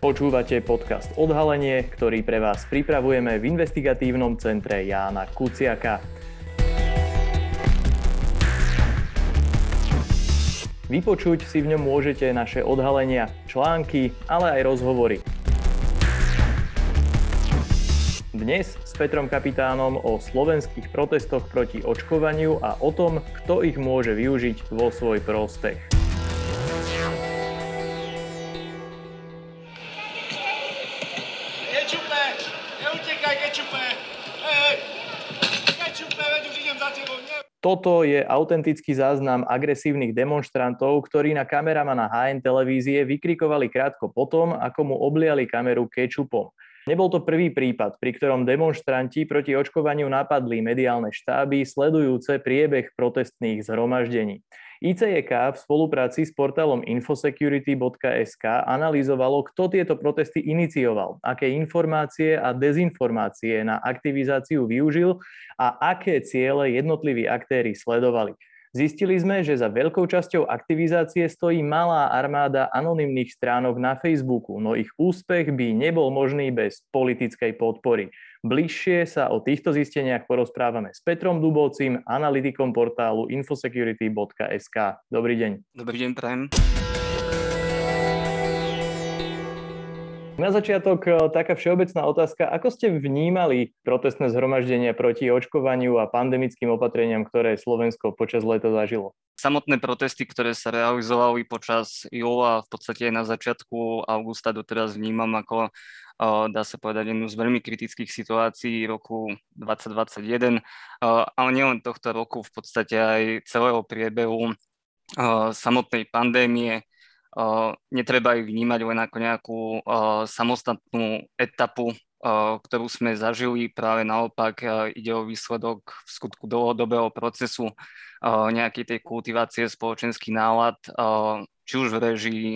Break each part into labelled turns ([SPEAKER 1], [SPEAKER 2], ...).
[SPEAKER 1] Počúvate podcast Odhalenie, ktorý pre vás pripravujeme v investigatívnom centre Jána Kuciaka. Vypočuť si v ňom môžete naše odhalenia, články, ale aj rozhovory. Dnes s Petrom Kapitánom o slovenských protestoch proti očkovaniu a o tom, kto ich môže využiť vo svoj prospech. Toto je autentický záznam agresívnych demonstrantov, ktorí na kameramana HN televízie vykrikovali krátko potom, ako mu obliali kameru kečupom. Nebol to prvý prípad, pri ktorom demonstranti proti očkovaniu napadli mediálne štáby sledujúce priebeh protestných zhromaždení. ICEK v spolupráci s portálom infosecurity.sk analyzovalo, kto tieto protesty inicioval, aké informácie a dezinformácie na aktivizáciu využil a aké ciele jednotliví aktéry sledovali. Zistili sme, že za veľkou časťou aktivizácie stojí malá armáda anonymných stránok na Facebooku, no ich úspech by nebol možný bez politickej podpory. Bližšie sa o týchto zisteniach porozprávame s Petrom Dubovcím, analytikom portálu infosecurity.sk. Dobrý deň.
[SPEAKER 2] Dobrý deň, prajem.
[SPEAKER 1] Na začiatok e, taká všeobecná otázka. Ako ste vnímali protestné zhromaždenia proti očkovaniu a pandemickým opatreniam, ktoré Slovensko počas leta zažilo?
[SPEAKER 2] Samotné protesty, ktoré sa realizovali počas júla, v podstate aj na začiatku augusta doteraz vnímam ako, e, dá sa povedať, jednu z veľmi kritických situácií roku 2021, e, ale nielen tohto roku, v podstate aj celého priebehu samotnej pandémie, netreba ich vnímať len ako nejakú samostatnú etapu, ktorú sme zažili. Práve naopak ide o výsledok v skutku dlhodobého procesu nejakej tej kultivácie spoločenských nálad, či už v režii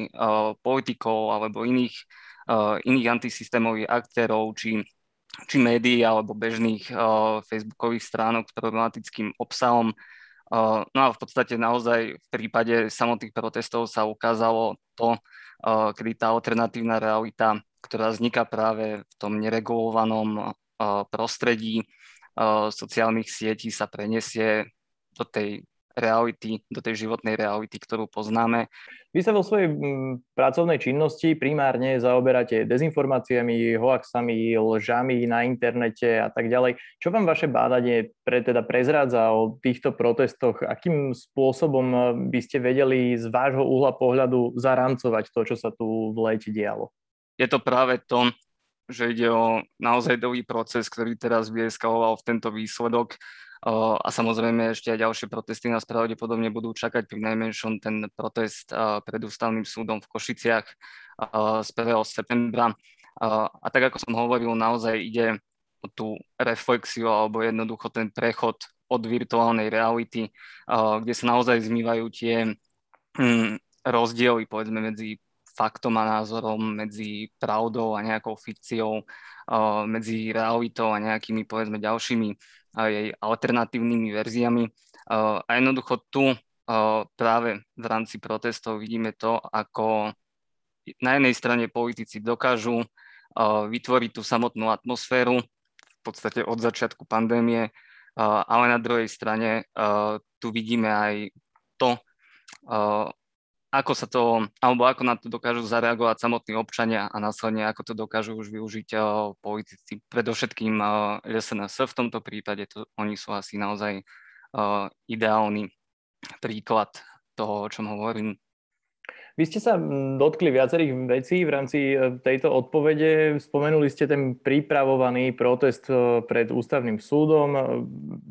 [SPEAKER 2] politikov alebo iných, iných antisystémových aktérov, či či médií alebo bežných uh, facebookových stránok s problematickým obsahom. No a v podstate naozaj v prípade samotných protestov sa ukázalo to, kedy tá alternatívna realita, ktorá vzniká práve v tom neregulovanom prostredí sociálnych sietí sa prenesie do tej reality, do tej životnej reality, ktorú poznáme.
[SPEAKER 1] Vy sa vo svojej mm, pracovnej činnosti primárne zaoberáte dezinformáciami, hoaxami, lžami na internete a tak ďalej. Čo vám vaše bádanie pre, teda prezrádza o týchto protestoch? Akým spôsobom eh, by ste vedeli z vášho uhla pohľadu zaramcovať to, čo sa tu v lete dialo?
[SPEAKER 2] Je to práve to, že ide o naozaj dlhý proces, ktorý teraz vyeskaloval v tento výsledok a samozrejme ešte aj ďalšie protesty nás pravdepodobne budú čakať, pri najmenšom ten protest pred ústavným súdom v Košiciach z 1. septembra. A tak ako som hovoril, naozaj ide o tú reflexiu alebo jednoducho ten prechod od virtuálnej reality, kde sa naozaj zmývajú tie hm, rozdiely povedzme medzi faktom a názorom, medzi pravdou a nejakou fikciou, medzi realitou a nejakými povedzme ďalšími jej alternatívnymi verziami. A jednoducho tu práve v rámci protestov vidíme to, ako na jednej strane politici dokážu vytvoriť tú samotnú atmosféru, v podstate od začiatku pandémie, ale na druhej strane tu vidíme aj to, ako sa to, alebo ako na to dokážu zareagovať samotní občania a následne ako to dokážu už využiť uh, politici. Predovšetkým SNS v tomto prípade, to, oni sú asi naozaj uh, ideálny príklad toho, o čom hovorím.
[SPEAKER 1] Vy ste sa dotkli viacerých vecí v rámci e, tejto odpovede. Spomenuli ste ten pripravovaný protest e, pred ústavným súdom.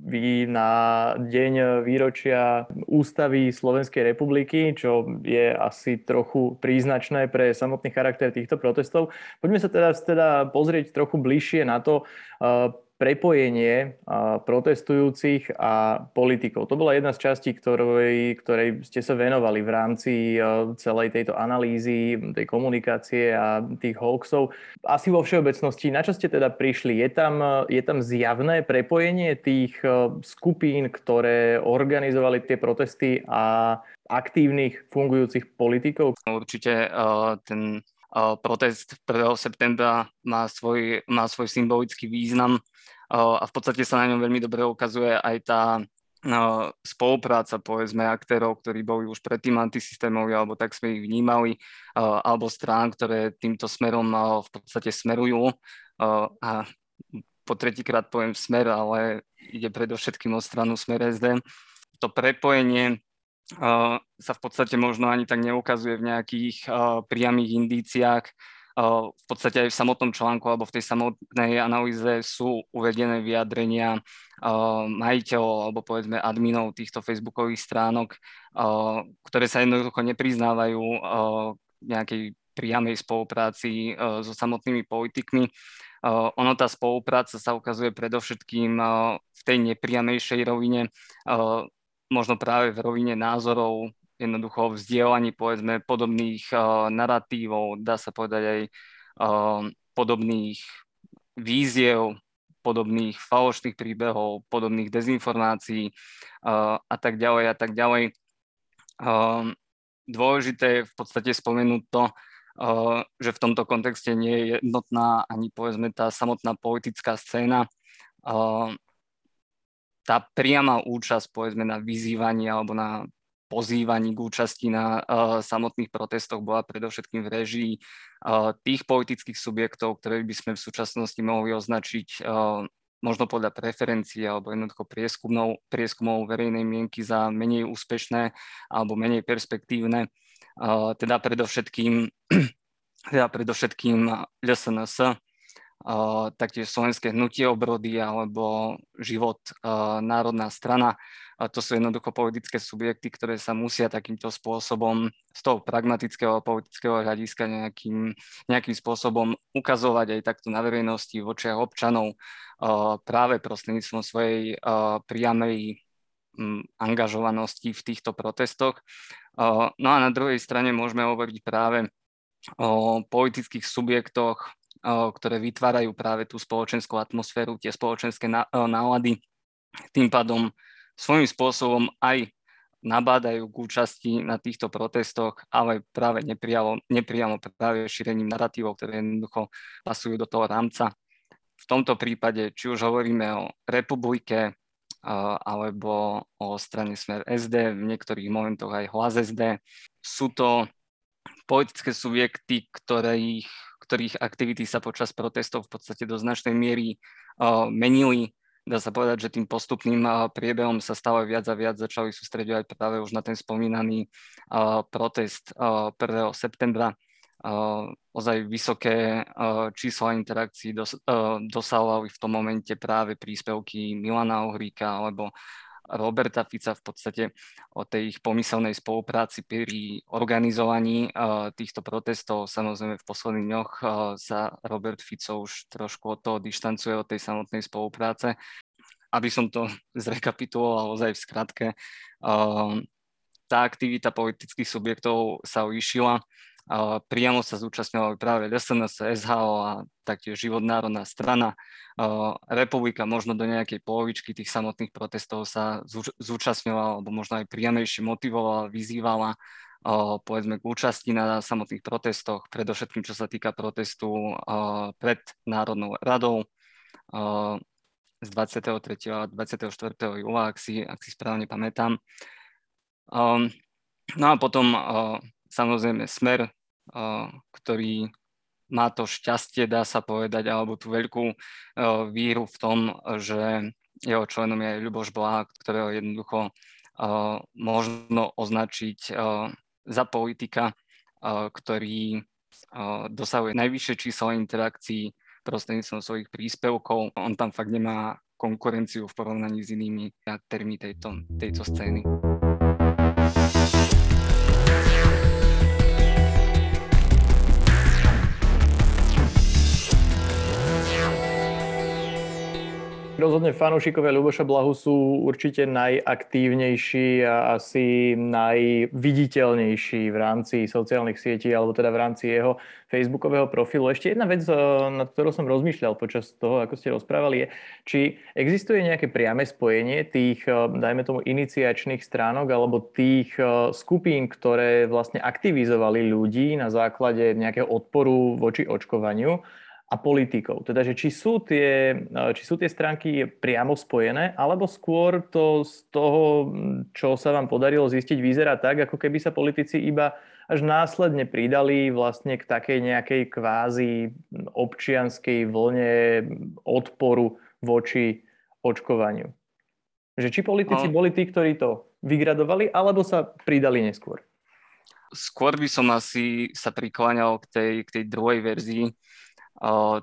[SPEAKER 1] Vy na deň výročia ústavy Slovenskej republiky, čo je asi trochu príznačné pre samotný charakter týchto protestov. Poďme sa teda, teda pozrieť trochu bližšie na to, e, prepojenie protestujúcich a politikov. To bola jedna z častí, ktorej, ktorej ste sa venovali v rámci celej tejto analýzy, tej komunikácie a tých hoaxov. Asi vo všeobecnosti, na čo ste teda prišli? Je tam, je tam zjavné prepojenie tých skupín, ktoré organizovali tie protesty a aktívnych fungujúcich politikov?
[SPEAKER 2] Určite ten protest 1. septembra má svoj, má svoj symbolický význam a v podstate sa na ňom veľmi dobre ukazuje aj tá spolupráca, povedzme, aktérov, ktorí boli už predtým antisystémoví, alebo tak sme ich vnímali, alebo strán, ktoré týmto smerom v podstate smerujú. A po tretíkrát poviem smer, ale ide predovšetkým o stranu smer SD. To prepojenie sa v podstate možno ani tak neukazuje v nejakých priamých indíciách, v podstate aj v samotnom článku alebo v tej samotnej analýze sú uvedené vyjadrenia majiteľov alebo povedzme adminov týchto facebookových stránok, ktoré sa jednoducho nepriznávajú nejakej priamej spolupráci so samotnými politikmi. Ono tá spolupráca sa ukazuje predovšetkým v tej nepriamejšej rovine, možno práve v rovine názorov jednoducho vzdielaní povedzme podobných uh, narratívov, dá sa povedať aj uh, podobných víziev, podobných falošných príbehov, podobných dezinformácií uh, a tak ďalej a tak ďalej. Uh, dôležité je v podstate spomenúť to, uh, že v tomto kontexte nie je jednotná ani povedzme tá samotná politická scéna. Uh, tá priama účasť povedzme na vyzývaní alebo na pozývaní k účasti na uh, samotných protestoch bola predovšetkým v režii uh, tých politických subjektov, ktoré by sme v súčasnosti mohli označiť uh, možno podľa preferencií alebo jednoducho prieskumov, prieskumov verejnej mienky za menej úspešné alebo menej perspektívne. Teda predovšetkým, teda predovšetkým LSNS, taktiež Slovenské hnutie obrody alebo život národná strana. To sú jednoducho politické subjekty, ktoré sa musia takýmto spôsobom z toho pragmatického a politického hľadiska nejakým, nejakým spôsobom ukazovať aj takto na verejnosti v občanov práve prostredníctvom svojej priamej angažovanosti v týchto protestoch. No a na druhej strane môžeme hovoriť práve o politických subjektoch, ktoré vytvárajú práve tú spoločenskú atmosféru, tie spoločenské nálady. Tým pádom svojím spôsobom aj nabádajú k účasti na týchto protestoch, ale práve nepriamo, nepriamo práve šírením narratívov, ktoré jednoducho pasujú do toho rámca. V tomto prípade, či už hovoríme o republike, alebo o strane Smer SD, v niektorých momentoch aj hlas SD, sú to politické subjekty, ktorých ktorých aktivity sa počas protestov v podstate do značnej miery menili. Dá sa povedať, že tým postupným priebehom sa stále viac a viac začali sústredovať práve už na ten spomínaný protest uh, 1. septembra. Ozaj vysoké čísla interakcií dos, dosahovali v tom momente práve príspevky Milana Ohríka alebo Roberta Fica v podstate o tej ich pomyselnej spolupráci pri organizovaní uh, týchto protestov. Samozrejme v posledných dňoch uh, sa Robert Fico už trošku od toho dištancuje od tej samotnej spolupráce. Aby som to zrekapituloval ozaj v skratke, uh, tá aktivita politických subjektov sa uišila priamo sa zúčastňovali práve SNS, SHO a taktiež Život národná strana. Republika možno do nejakej polovičky tých samotných protestov sa zúčastňovala, alebo možno aj priamejšie motivovala, vyzývala povedzme k účasti na samotných protestoch, predovšetkým čo sa týka protestu pred Národnou radou z 23. a 24. júla, ak si, ak si správne pamätám. No a potom samozrejme smer, ktorý má to šťastie, dá sa povedať, alebo tú veľkú víru v tom, že jeho členom je Ľuboš Blá, ktorého jednoducho možno označiť za politika, ktorý dosahuje najvyššie číslo interakcií prostredníctvom svojich príspevkov. On tam fakt nemá konkurenciu v porovnaní s inými aktérmi tejto, tejto scény.
[SPEAKER 1] Rozhodne fanúšikové Ľuboša Blahu sú určite najaktívnejší a asi najviditeľnejší v rámci sociálnych sietí alebo teda v rámci jeho facebookového profilu. Ešte jedna vec, eh, nad ktorou som rozmýšľal počas toho, ako ste rozprávali, je, či existuje nejaké priame spojenie tých, eh, dajme tomu, iniciačných stránok alebo tých eh, skupín, ktoré vlastne aktivizovali ľudí na základe nejakého odporu voči očkovaniu a politikov. Teda, že či sú, tie, či sú tie stránky priamo spojené, alebo skôr to z toho, čo sa vám podarilo zistiť, vyzerá tak, ako keby sa politici iba až následne pridali vlastne k takej nejakej kvázi občianskej vlne odporu voči očkovaniu. Že či politici no. boli tí, ktorí to vygradovali, alebo sa pridali neskôr?
[SPEAKER 2] Skôr by som asi sa prikláňal k tej, k tej druhej verzii,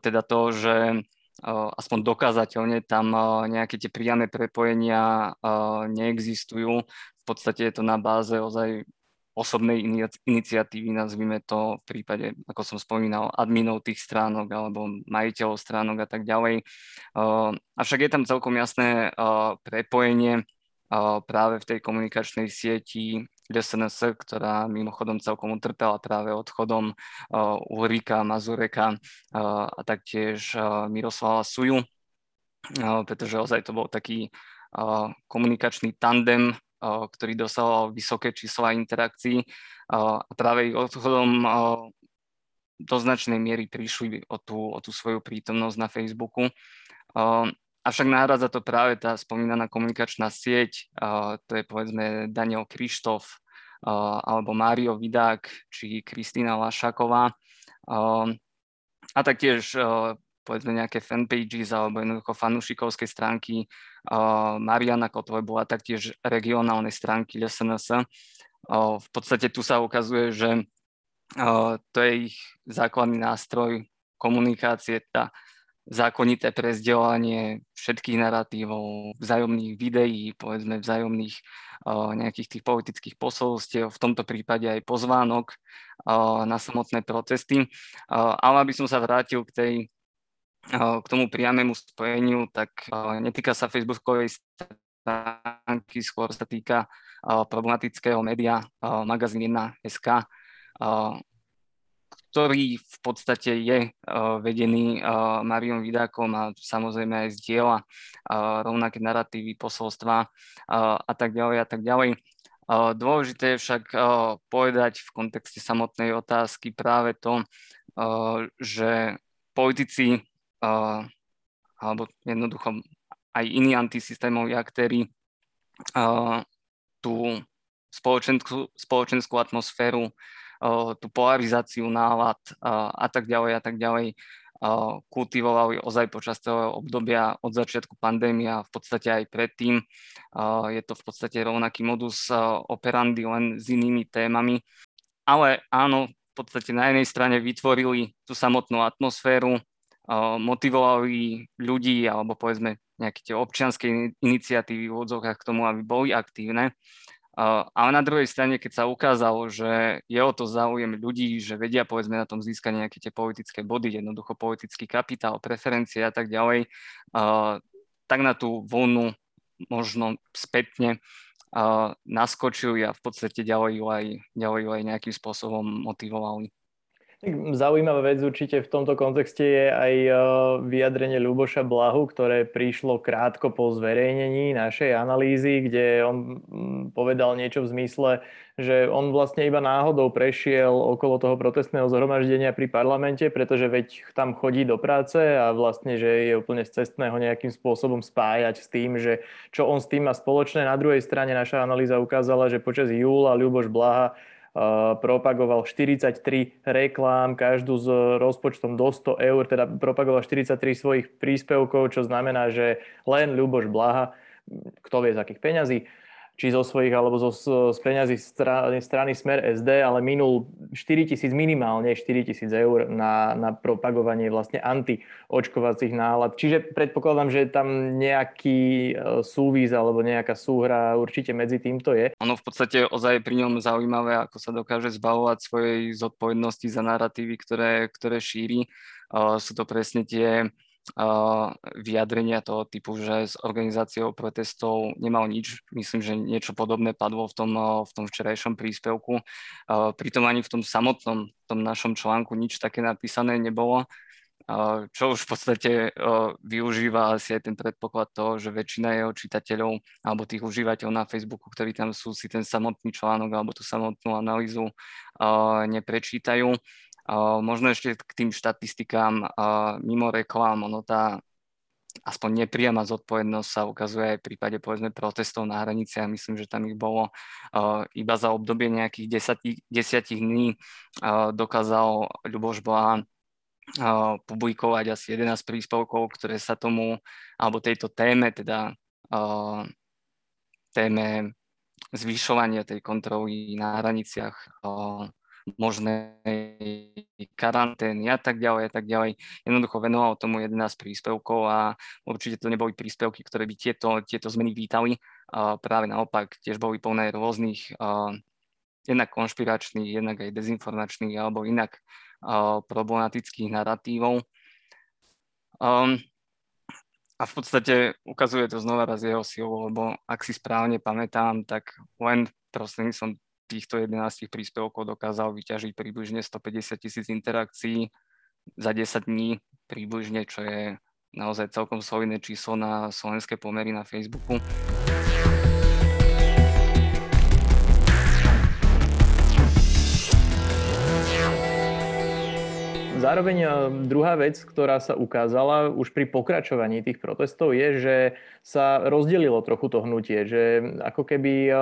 [SPEAKER 2] teda to, že aspoň dokázateľne tam nejaké tie priame prepojenia neexistujú. V podstate je to na báze ozaj osobnej iniciatívy, nazvime to v prípade, ako som spomínal, adminov tých stránok alebo majiteľov stránok a tak ďalej. Avšak je tam celkom jasné prepojenie práve v tej komunikačnej sieti SNS, ktorá mimochodom celkom utrpela práve odchodom Ulrika Mazureka a taktiež Miroslava Suju, pretože ozaj to bol taký komunikačný tandem, ktorý dosahoval vysoké čísla interakcií a práve ich odchodom do značnej miery prišli o tú, o tú svoju prítomnosť na Facebooku. Avšak náhradza to práve tá spomínaná komunikačná sieť, to je povedzme Daniel Krištof, alebo Mário Vidák, či Kristýna Lašaková. A taktiež povedzme nejaké fanpages alebo jednoducho fanúšikovské stránky. Mariana Kotové bola taktiež regionálnej stránky SNS. V podstate tu sa ukazuje, že to je ich základný nástroj komunikácie, tá zákonité prezdelanie všetkých narratívov, vzájomných videí, povedzme vzájomných uh, nejakých tých politických posolstiev, v tomto prípade aj pozvánok uh, na samotné protesty. Uh, ale aby som sa vrátil k, tej, k tomu priamému spojeniu, tak netýka sa Facebookovej stránky, skôr sa týka problematického média magazín 1.sk, uh, ktorý v podstate je uh, vedený uh, Mariom Vidákom a samozrejme aj zdieľa uh, rovnaké narratívy, posolstva a tak ďalej a tak ďalej. Dôležité je však povedať v kontexte samotnej otázky práve to, že politici alebo jednoducho aj iní antisystémoví aktéry tú spoločenskú, spoločenskú atmosféru tú polarizáciu nálad a tak ďalej a tak ďalej kultivovali ozaj počas toho obdobia od začiatku pandémie a v podstate aj predtým. Je to v podstate rovnaký modus operandi len s inými témami. Ale áno, v podstate na jednej strane vytvorili tú samotnú atmosféru, motivovali ľudí alebo povedzme nejaké tie občianske iniciatívy v odzokách k tomu, aby boli aktívne ale na druhej strane, keď sa ukázalo, že je o to záujem ľudí, že vedia povedzme na tom získať nejaké tie politické body, jednoducho politický kapitál, preferencie a tak ďalej, tak na tú vlnu možno spätne naskočili a v podstate ďalej ju aj, ďalej ju aj nejakým spôsobom motivovali.
[SPEAKER 1] Zaujímavá vec určite v tomto kontexte je aj e, vyjadrenie Ľuboša Blahu, ktoré prišlo krátko po zverejnení našej analýzy, kde on mm, povedal niečo v zmysle, že on vlastne iba náhodou prešiel okolo toho protestného zhromaždenia pri parlamente, pretože veď tam chodí do práce a vlastne, že je úplne z cestného nejakým spôsobom spájať s tým, že čo on s tým má spoločné. Na druhej strane naša analýza ukázala, že počas júla Ľuboš Blaha propagoval 43 reklám, každú s rozpočtom do 100 eur, teda propagoval 43 svojich príspevkov, čo znamená, že len Ľuboš Blaha, kto vie z akých peňazí, či zo svojich alebo zo, z peňazí strany, strany Smer SD, ale minul 4 tisíc, minimálne 4 tisíc eur na, na propagovanie vlastne antiočkovacích nálad. Čiže predpokladám, že tam nejaký e, súvis alebo nejaká súhra určite medzi týmto je.
[SPEAKER 2] Ono v podstate ozaj pri ňom zaujímavé, ako sa dokáže zbavovať svojej zodpovednosti za narratívy, ktoré, ktoré šíri. Uh, sú to presne tie vyjadrenia toho typu, že s organizáciou protestov nemal nič. Myslím, že niečo podobné padlo v tom, v tom včerajšom príspevku. Pritom ani v tom samotnom, tom našom článku nič také napísané nebolo čo už v podstate využíva asi aj ten predpoklad toho, že väčšina jeho čitateľov alebo tých užívateľov na Facebooku, ktorí tam sú, si ten samotný článok alebo tú samotnú analýzu neprečítajú. Možno ešte k tým štatistikám mimo reklám, ono tá aspoň nepriama zodpovednosť sa ukazuje aj v prípade povedzme protestov na hraniciach. Myslím, že tam ich bolo iba za obdobie nejakých desati, desiatich dní dokázal Ľuboš uh, publikovať asi 11 príspevkov, ktoré sa tomu, alebo tejto téme, teda téme zvyšovania tej kontroly na hraniciach možnej karantény a tak ďalej a tak ďalej. Jednoducho venoval tomu 11 príspevkov a určite to neboli príspevky, ktoré by tieto, tieto zmeny vítali. A práve naopak tiež boli plné rôznych jednak konšpiračných, jednak aj dezinformačných alebo inak problematických narratívov. A v podstate ukazuje to znova raz jeho silu, lebo ak si správne pamätám, tak len prostredníctvom týchto 11 príspevkov dokázal vyťažiť približne 150 tisíc interakcií za 10 dní približne, čo je naozaj celkom solidné číslo na slovenské pomery na Facebooku.
[SPEAKER 1] Zároveň e, druhá vec, ktorá sa ukázala už pri pokračovaní tých protestov je, že sa rozdelilo trochu to hnutie, že ako keby, e,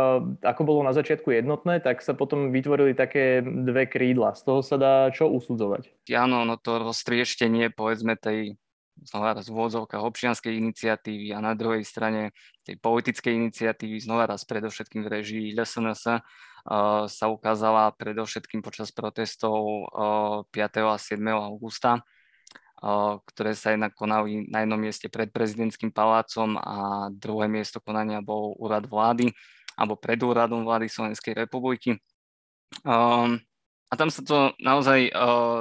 [SPEAKER 1] ako bolo na začiatku jednotné, tak sa potom vytvorili také dve krídla. Z toho sa dá čo usudzovať?
[SPEAKER 2] Áno, no to roztrieštenie povedzme tej znova raz v úvodzovkách občianskej iniciatívy a na druhej strane tej politickej iniciatívy, znova raz predovšetkým v režii LSNS, sa ukázala predovšetkým počas protestov 5. a 7. augusta, ktoré sa jednak konali na jednom mieste pred prezidentským palácom a druhé miesto konania bol úrad vlády alebo pred úradom vlády Slovenskej republiky. A tam sa to naozaj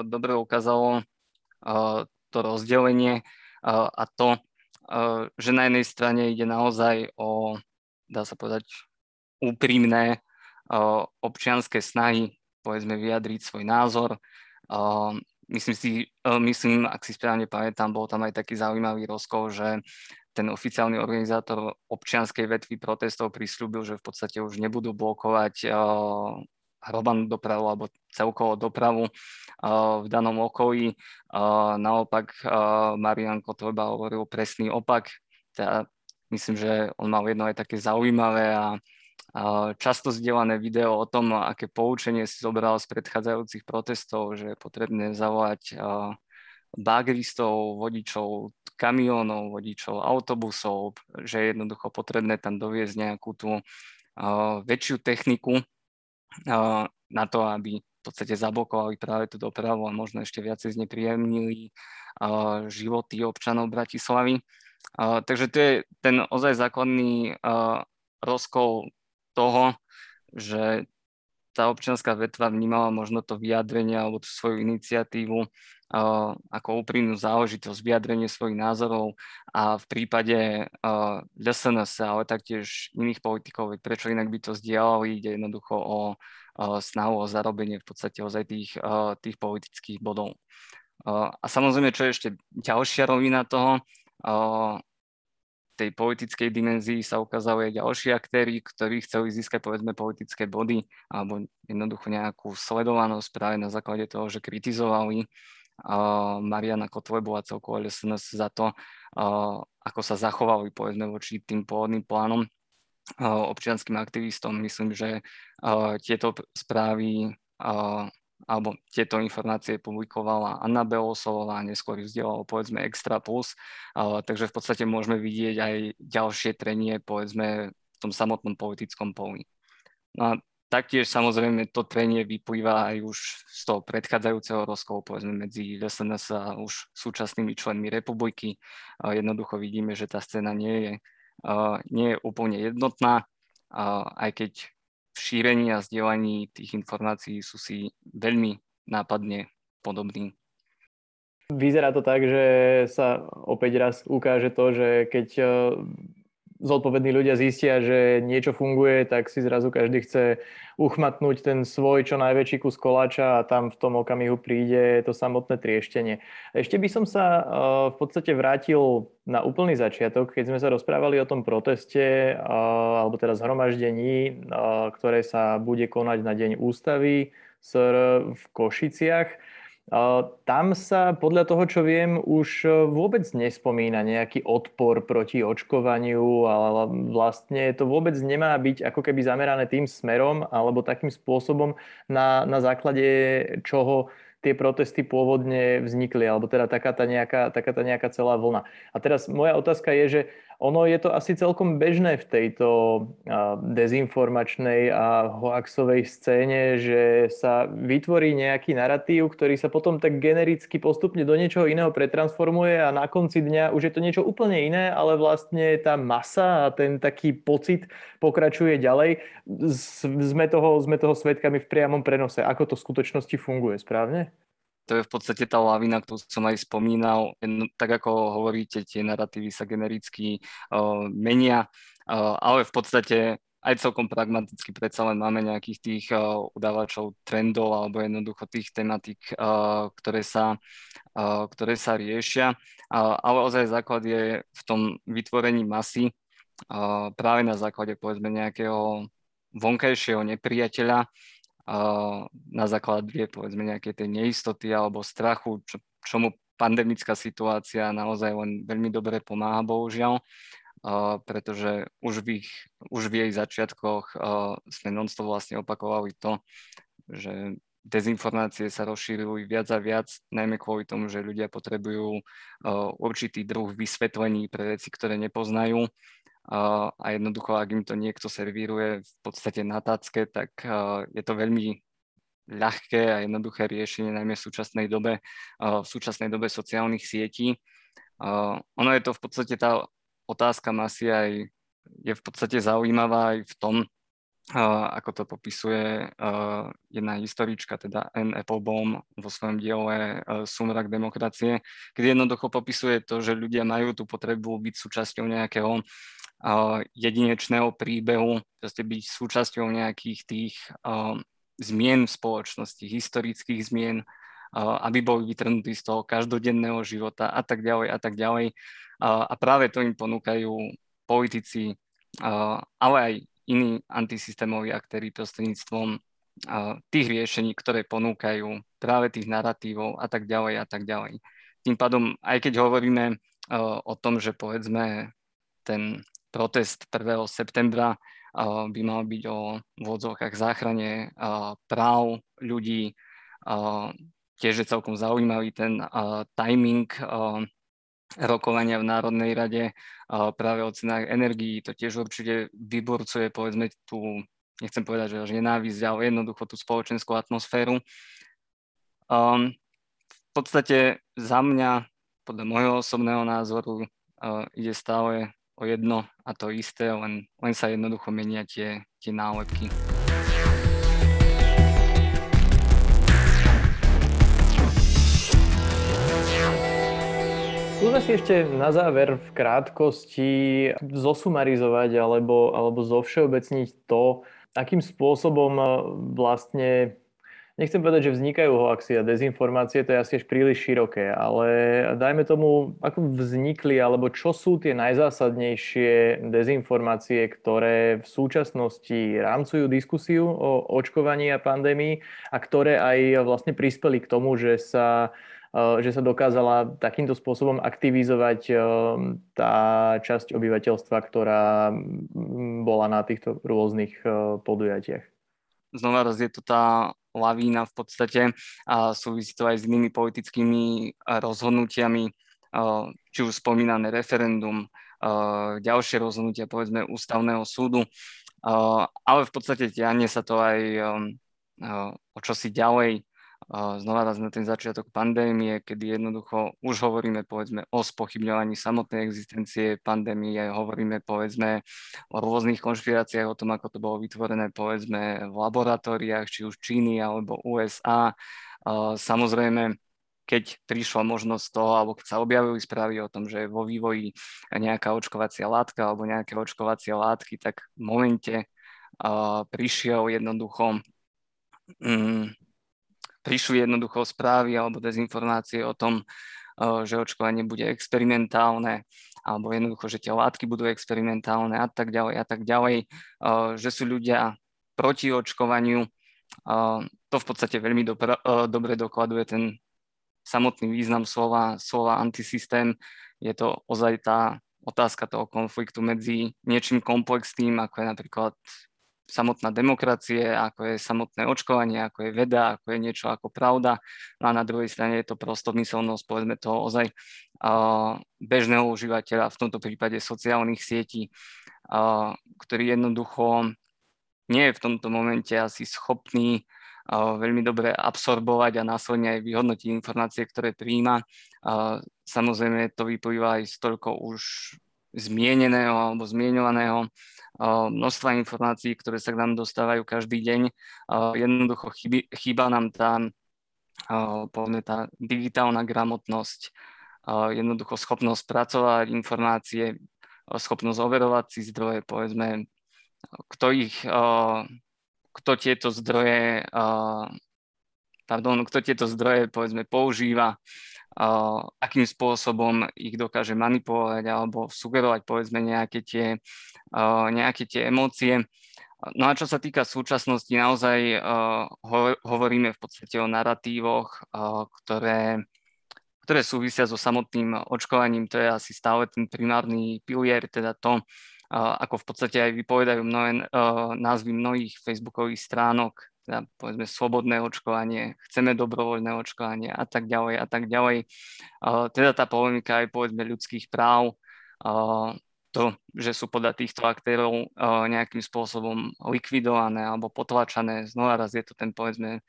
[SPEAKER 2] dobre ukázalo, to rozdelenie a to, že na jednej strane ide naozaj o, dá sa povedať, úprimné občianské snahy, povedzme, vyjadriť svoj názor. Myslím si, e, myslím, ak si správne pamätám, bol tam aj taký zaujímavý rozkol, že ten oficiálny organizátor občianskej vetvy protestov prislúbil, že v podstate už nebudú blokovať hromadnú dopravu alebo celkovo dopravu v danom okolí. Naopak Marian Kotleba hovoril presný opak. Teda myslím, že on mal jedno aj také zaujímavé a často zdieľané video o tom, aké poučenie si zobral z predchádzajúcich protestov, že je potrebné zavolať bagristov, vodičov kamionov, vodičov autobusov, že je jednoducho potrebné tam doviezť nejakú tú väčšiu techniku na to, aby v podstate zablokovali práve tú dopravu a možno ešte viacej znepríjemnili životy občanov Bratislavy. Takže to je ten ozaj základný rozkol toho, že tá občianská vetva vnímala možno to vyjadrenie alebo tú svoju iniciatívu uh, ako úprimnú záležitosť, vyjadrenie svojich názorov a v prípade uh, LSNS, ale taktiež iných politikov, prečo inak by to zdieľali, ide jednoducho o uh, snahu o zarobenie v podstate ozaj tých, uh, tých politických bodov. Uh, a samozrejme, čo je ešte ďalšia rovina toho, uh, tej politickej dimenzii sa ukázali aj ďalší aktéry, ktorí chceli získať povedzme politické body alebo jednoducho nejakú sledovanosť práve na základe toho, že kritizovali uh, Mariana Kotlebu a celkovo SNS za to, ako sa zachovali povedzme voči tým pôvodným plánom uh, občianským aktivistom. Myslím, že tieto správy alebo tieto informácie publikovala Anna Belosová, neskôr vzdielala povedzme Extra Plus, takže v podstate môžeme vidieť aj ďalšie trenie povedzme v tom samotnom politickom poli. No a taktiež samozrejme to trenie vyplýva aj už z toho predchádzajúceho rozkolu povedzme medzi SNS a už súčasnými členmi republiky. Jednoducho vidíme, že tá scéna nie je, nie je úplne jednotná, aj keď v šírení a zdieľaní tých informácií sú si veľmi nápadne podobní.
[SPEAKER 1] Vyzerá to tak, že sa opäť raz ukáže to, že keď e, zodpovední ľudia zistia, že niečo funguje, tak si zrazu každý chce uchmatnúť ten svoj čo najväčší kus koláča a tam v tom okamihu príde to samotné trieštenie. Ešte by som sa e, v podstate vrátil na úplný začiatok, keď sme sa rozprávali o tom proteste, e, alebo teda zhromaždení, ktoré sa bude konať na Deň ústavy v Košiciach. Tam sa podľa toho, čo viem, už e, vôbec nespomína nejaký odpor proti očkovaniu, ale vlastne to vôbec nemá byť ako keby zamerané tým smerom alebo takým spôsobom, na, na základe čoho tie protesty pôvodne vznikli, alebo teda taká tá nejaká, taká tá nejaká celá vlna. A teraz moja otázka je, že ono je to asi celkom bežné v tejto dezinformačnej a hoaxovej scéne, že sa vytvorí nejaký narratív, ktorý sa potom tak genericky postupne do niečoho iného pretransformuje a na konci dňa už je to niečo úplne iné, ale vlastne tá masa a ten taký pocit pokračuje ďalej. Sme toho, sme toho svetkami v priamom prenose. Ako to v skutočnosti funguje, správne?
[SPEAKER 2] To je v podstate tá lavina, ktorú som aj spomínal. Tak ako hovoríte, tie narratívy sa genericky uh, menia, uh, ale v podstate aj celkom pragmaticky predsa len máme nejakých tých uh, udávačov trendov alebo jednoducho tých tematik, uh, ktoré, sa, uh, ktoré sa riešia. Uh, ale ozaj základ je v tom vytvorení masy uh, práve na základe povedzme nejakého vonkajšieho nepriateľa, na základe povedzme nejakej tej neistoty alebo strachu, čo, čomu pandemická situácia naozaj len veľmi dobre pomáha, bohužiaľ, pretože už v, ich, už v jej začiatkoch sme non-stop vlastne opakovali to, že dezinformácie sa rozšírujú viac a viac, najmä kvôli tomu, že ľudia potrebujú určitý druh vysvetlení pre veci, ktoré nepoznajú a jednoducho, ak im to niekto servíruje v podstate na tacke, tak je to veľmi ľahké a jednoduché riešenie, najmä v súčasnej dobe, v súčasnej dobe sociálnych sietí. Ono je to v podstate tá otázka masy aj je v podstate zaujímavá aj v tom, ako to popisuje jedna historička, teda Anne Applebaum vo svojom diele Sumrak demokracie, kde jednoducho popisuje to, že ľudia majú tú potrebu byť súčasťou nejakého jedinečného príbehu, proste byť súčasťou nejakých tých zmien v spoločnosti, historických zmien, aby boli vytrhnutí z toho každodenného života a tak ďalej a tak ďalej. A práve to im ponúkajú politici, ale aj iní antisystémoví aktéry prostredníctvom tých riešení, ktoré ponúkajú práve tých narratívov a tak ďalej a tak ďalej. Tým pádom, aj keď hovoríme o tom, že povedzme ten protest 1. septembra by mal byť o vodzovkách záchrane práv ľudí. Tiež je celkom zaujímavý ten timing rokovania v Národnej rade práve o cenách energií. To tiež určite vyburcuje, povedzme, tú, nechcem povedať, že až nenávisť, ale jednoducho tú spoločenskú atmosféru. v podstate za mňa, podľa môjho osobného názoru, ide stále o jedno a to isté, len, len sa jednoducho menia tie, tie nálepky.
[SPEAKER 1] Skúsme si ešte na záver v krátkosti zosumarizovať alebo, alebo zovšeobecniť to, akým spôsobom vlastne nechcem povedať, že vznikajú hoaxy a dezinformácie, to je asi až príliš široké, ale dajme tomu, ako vznikli, alebo čo sú tie najzásadnejšie dezinformácie, ktoré v súčasnosti rámcujú diskusiu o očkovaní a pandémii a ktoré aj vlastne prispeli k tomu, že sa že sa dokázala takýmto spôsobom aktivizovať eh, tá časť obyvateľstva, ktorá bola na týchto rôznych eh, podujatiach.
[SPEAKER 2] Znova raz je to tá lavína v podstate a súvisí to aj s inými politickými rozhodnutiami, či už spomínané referendum, ďalšie rozhodnutia povedzme ústavného súdu, ale v podstate ťahne sa to aj o čosi ďalej znova raz na ten začiatok pandémie, kedy jednoducho už hovoríme povedzme o spochybňovaní samotnej existencie pandémie, hovoríme povedzme o rôznych konšpiráciách, o tom, ako to bolo vytvorené povedzme v laboratóriách, či už Číny alebo USA. Samozrejme, keď prišla možnosť toho, alebo keď sa objavili správy o tom, že je vo vývoji nejaká očkovacia látka alebo nejaké očkovacie látky, tak v momente prišiel jednoducho um, prišli jednoducho správy alebo dezinformácie o tom, uh, že očkovanie bude experimentálne alebo jednoducho, že tie látky budú experimentálne a tak ďalej a tak ďalej, uh, že sú ľudia proti očkovaniu. Uh, to v podstate veľmi dobra, dobre dokladuje ten samotný význam slova, slova antisystém. Je to ozaj tá otázka toho konfliktu medzi niečím komplexným, ako je napríklad samotná demokracie, ako je samotné očkovanie, ako je veda, ako je niečo ako pravda. No a na druhej strane je to prostomyselnosť, povedzme to ozaj bežného užívateľa, v tomto prípade sociálnych sietí, ktorý jednoducho nie je v tomto momente asi schopný veľmi dobre absorbovať a následne aj vyhodnotiť informácie, ktoré príjma. Samozrejme to vyplýva aj z toľko už zmieneného alebo zmienovaného množstva informácií, ktoré sa k nám dostávajú každý deň. Jednoducho chýba, nám tá, povedzme, tá digitálna gramotnosť, jednoducho schopnosť pracovať informácie, schopnosť overovať si zdroje, povedzme, kto ich kto tieto zdroje, pardon, kto tieto zdroje povedzme používa, akým spôsobom ich dokáže manipulovať alebo sugerovať povedzme nejaké tie, nejaké tie emócie. No a čo sa týka súčasnosti, naozaj hovoríme v podstate o narratívoch, ktoré, ktoré súvisia so samotným očkovaním. To je asi stále ten primárny pilier, teda to, ako v podstate aj vypovedajú mnohé, názvy mnohých facebookových stránok, teda povedzme slobodné očkovanie, chceme dobrovoľné očkovanie a tak ďalej a tak ďalej. Teda tá polemika aj povedzme ľudských práv, to, že sú podľa týchto aktérov nejakým spôsobom likvidované alebo potlačané. Znova raz je to ten povedzme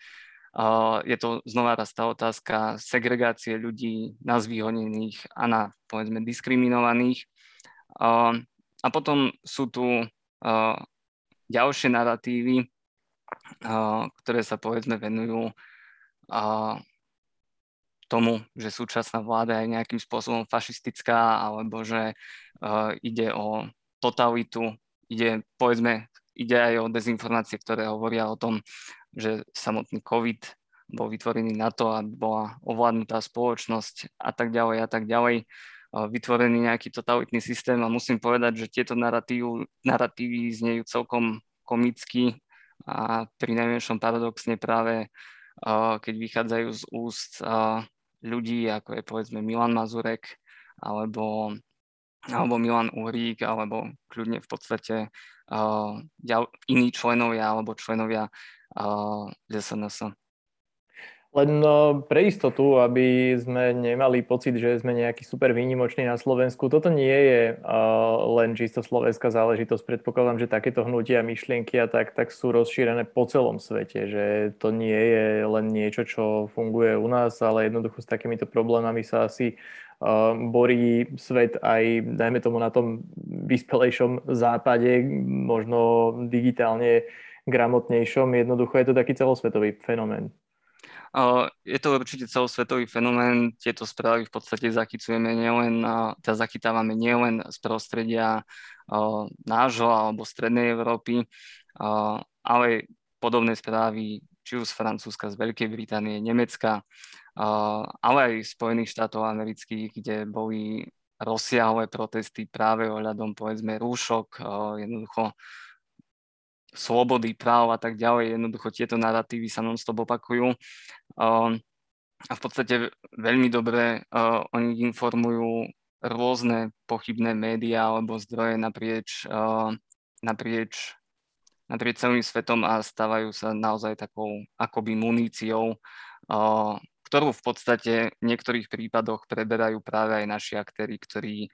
[SPEAKER 2] je to znova raz tá otázka segregácie ľudí na zvýhodnených a na povedzme diskriminovaných. A potom sú tu ďalšie narratívy, ktoré sa povedzme venujú tomu, že súčasná vláda je nejakým spôsobom fašistická alebo že uh, ide o totalitu, ide povedzme, ide aj o dezinformácie, ktoré hovoria o tom, že samotný COVID bol vytvorený na to, aby bola ovládnutá spoločnosť a tak ďalej a tak ďalej. Vytvorený nejaký totalitný systém a musím povedať, že tieto narratívy znejú celkom komicky a pri najmenšom paradoxne práve keď vychádzajú z úst ľudí, ako je povedzme Milan Mazurek alebo, alebo Milan Uhrík, alebo kľudne v podstate iní členovia alebo členovia SNS.
[SPEAKER 1] Len no, pre istotu, aby sme nemali pocit, že sme nejaký super výnimočný na Slovensku, toto nie je uh, len čisto slovenská záležitosť. Predpokladám, že takéto hnutia, myšlienky a tak, tak sú rozšírené po celom svete, že to nie je len niečo, čo funguje u nás, ale jednoducho s takýmito problémami sa asi uh, borí svet aj, dajme tomu, na tom vyspelejšom západe, možno digitálne gramotnejšom. Jednoducho je to taký celosvetový fenomén.
[SPEAKER 2] Je to určite celosvetový fenomén. Tieto správy v podstate zachycujeme nielen, teda zachytávame nielen z prostredia nášho alebo strednej Európy, ale podobné správy či už z Francúzska, z Veľkej Británie, Nemecka, ale aj Spojených štátov amerických, kde boli rozsiahle protesty práve ohľadom povedzme rúšok, jednoducho slobody, práv a tak ďalej. Jednoducho tieto narratívy sa non-stop opakujú. Uh, a v podstate veľmi dobre uh, o nich informujú rôzne pochybné médiá alebo zdroje naprieč, uh, naprieč, naprieč celým svetom a stávajú sa naozaj takou akoby muníciou, uh, ktorú v podstate v niektorých prípadoch preberajú práve aj naši aktéry, ktorí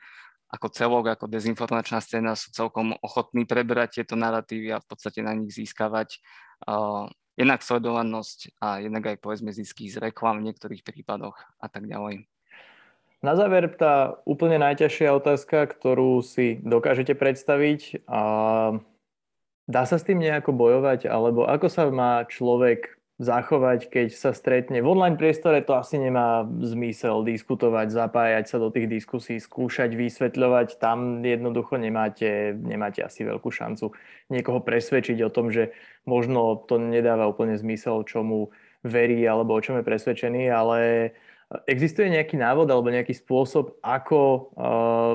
[SPEAKER 2] ako celok, ako dezinformačná scéna sú celkom ochotní preberať tieto narratívy a v podstate na nich získavať uh, jednak sledovanosť a jednak aj povedzme zisky z reklam v niektorých prípadoch a tak ďalej.
[SPEAKER 1] Na záver tá úplne najťažšia otázka, ktorú si dokážete predstaviť. A dá sa s tým nejako bojovať? Alebo ako sa má človek zachovať, keď sa stretne. V online priestore to asi nemá zmysel diskutovať, zapájať sa do tých diskusí, skúšať, vysvetľovať. Tam jednoducho nemáte, nemáte asi veľkú šancu niekoho presvedčiť o tom, že možno to nedáva úplne zmysel, čomu verí alebo o čom je presvedčený, ale existuje nejaký návod alebo nejaký spôsob, ako uh,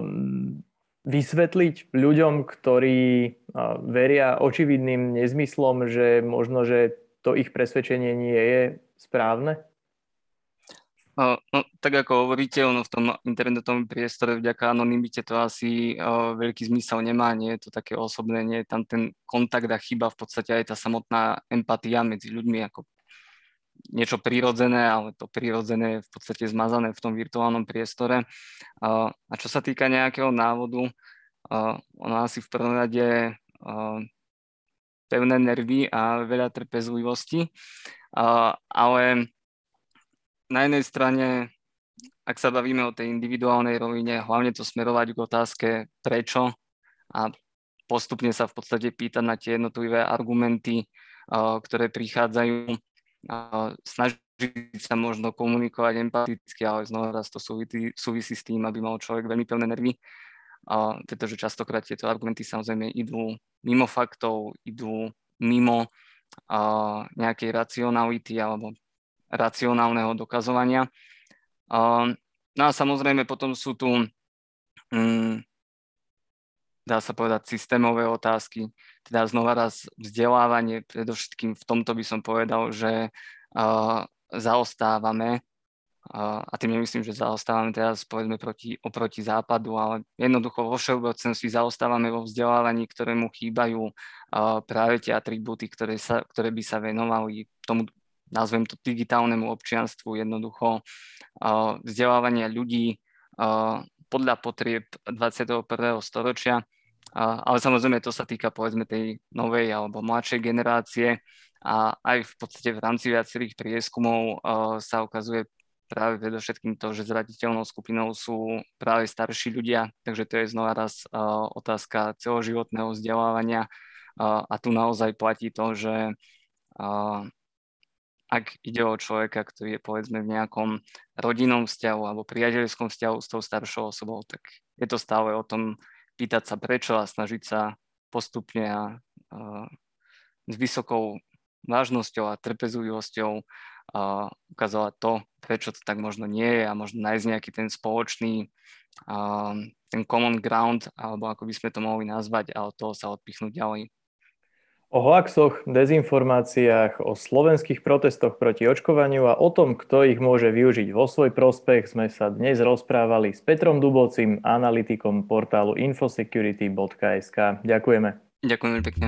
[SPEAKER 1] vysvetliť ľuďom, ktorí uh, veria očividným nezmyslom, že možno, že to ich presvedčenie nie je správne?
[SPEAKER 2] No, tak ako hovoríte, ono v tom internetovom priestore vďaka anonimite to asi veľký zmysel nemá, nie je to také osobné, nie je tam ten kontakt a chyba v podstate aj tá samotná empatia medzi ľuďmi ako niečo prirodzené, ale to prirodzené je v podstate zmazané v tom virtuálnom priestore. A čo sa týka nejakého návodu, uh, ono asi v prvom rade pevné nervy a veľa trpezlivosti. Ale na jednej strane, ak sa bavíme o tej individuálnej rovine, hlavne to smerovať k otázke prečo a postupne sa v podstate pýtať na tie jednotlivé argumenty, ktoré prichádzajú. Snažiť sa možno komunikovať empaticky, ale znova raz to súvisí, s tým, aby mal človek veľmi pevné nervy pretože častokrát tieto argumenty samozrejme idú mimo faktov, idú mimo nejakej racionality alebo racionálneho dokazovania. No a samozrejme potom sú tu, mm, dá sa povedať, systémové otázky, teda znova raz vzdelávanie, predovšetkým v tomto by som povedal, že zaostávame a tým nemyslím, že zaostávame teraz povedzme proti, oproti západu, ale jednoducho vo všeobecnosti zaostávame vo vzdelávaní, ktorému chýbajú práve tie atribúty, ktoré, sa, ktoré by sa venovali tomu, nazvem to digitálnemu občianstvu, jednoducho vzdelávania ľudí podľa potrieb 21. storočia. Ale samozrejme to sa týka povedzme tej novej alebo mladšej generácie a aj v podstate v rámci viacerých prieskumov sa ukazuje práve predovšetkým to, že zraditeľnou skupinou sú práve starší ľudia, takže to je znova raz uh, otázka celoživotného vzdelávania. Uh, a tu naozaj platí to, že uh, ak ide o človeka, ktorý je povedzme v nejakom rodinnom vzťahu alebo priateľskom vzťahu s tou staršou osobou, tak je to stále o tom pýtať sa prečo a snažiť sa postupne a uh, s vysokou vážnosťou a trpezlivosťou a ukázala to, prečo to tak možno nie je a možno nájsť nejaký ten spoločný, a, ten common ground, alebo ako by sme to mohli nazvať a od toho sa odpichnúť ďalej.
[SPEAKER 1] O hoaxoch, dezinformáciách, o slovenských protestoch proti očkovaniu a o tom, kto ich môže využiť vo svoj prospech, sme sa dnes rozprávali s Petrom Dubocim, analytikom portálu infosecurity.sk. Ďakujeme.
[SPEAKER 2] Ďakujem pekne.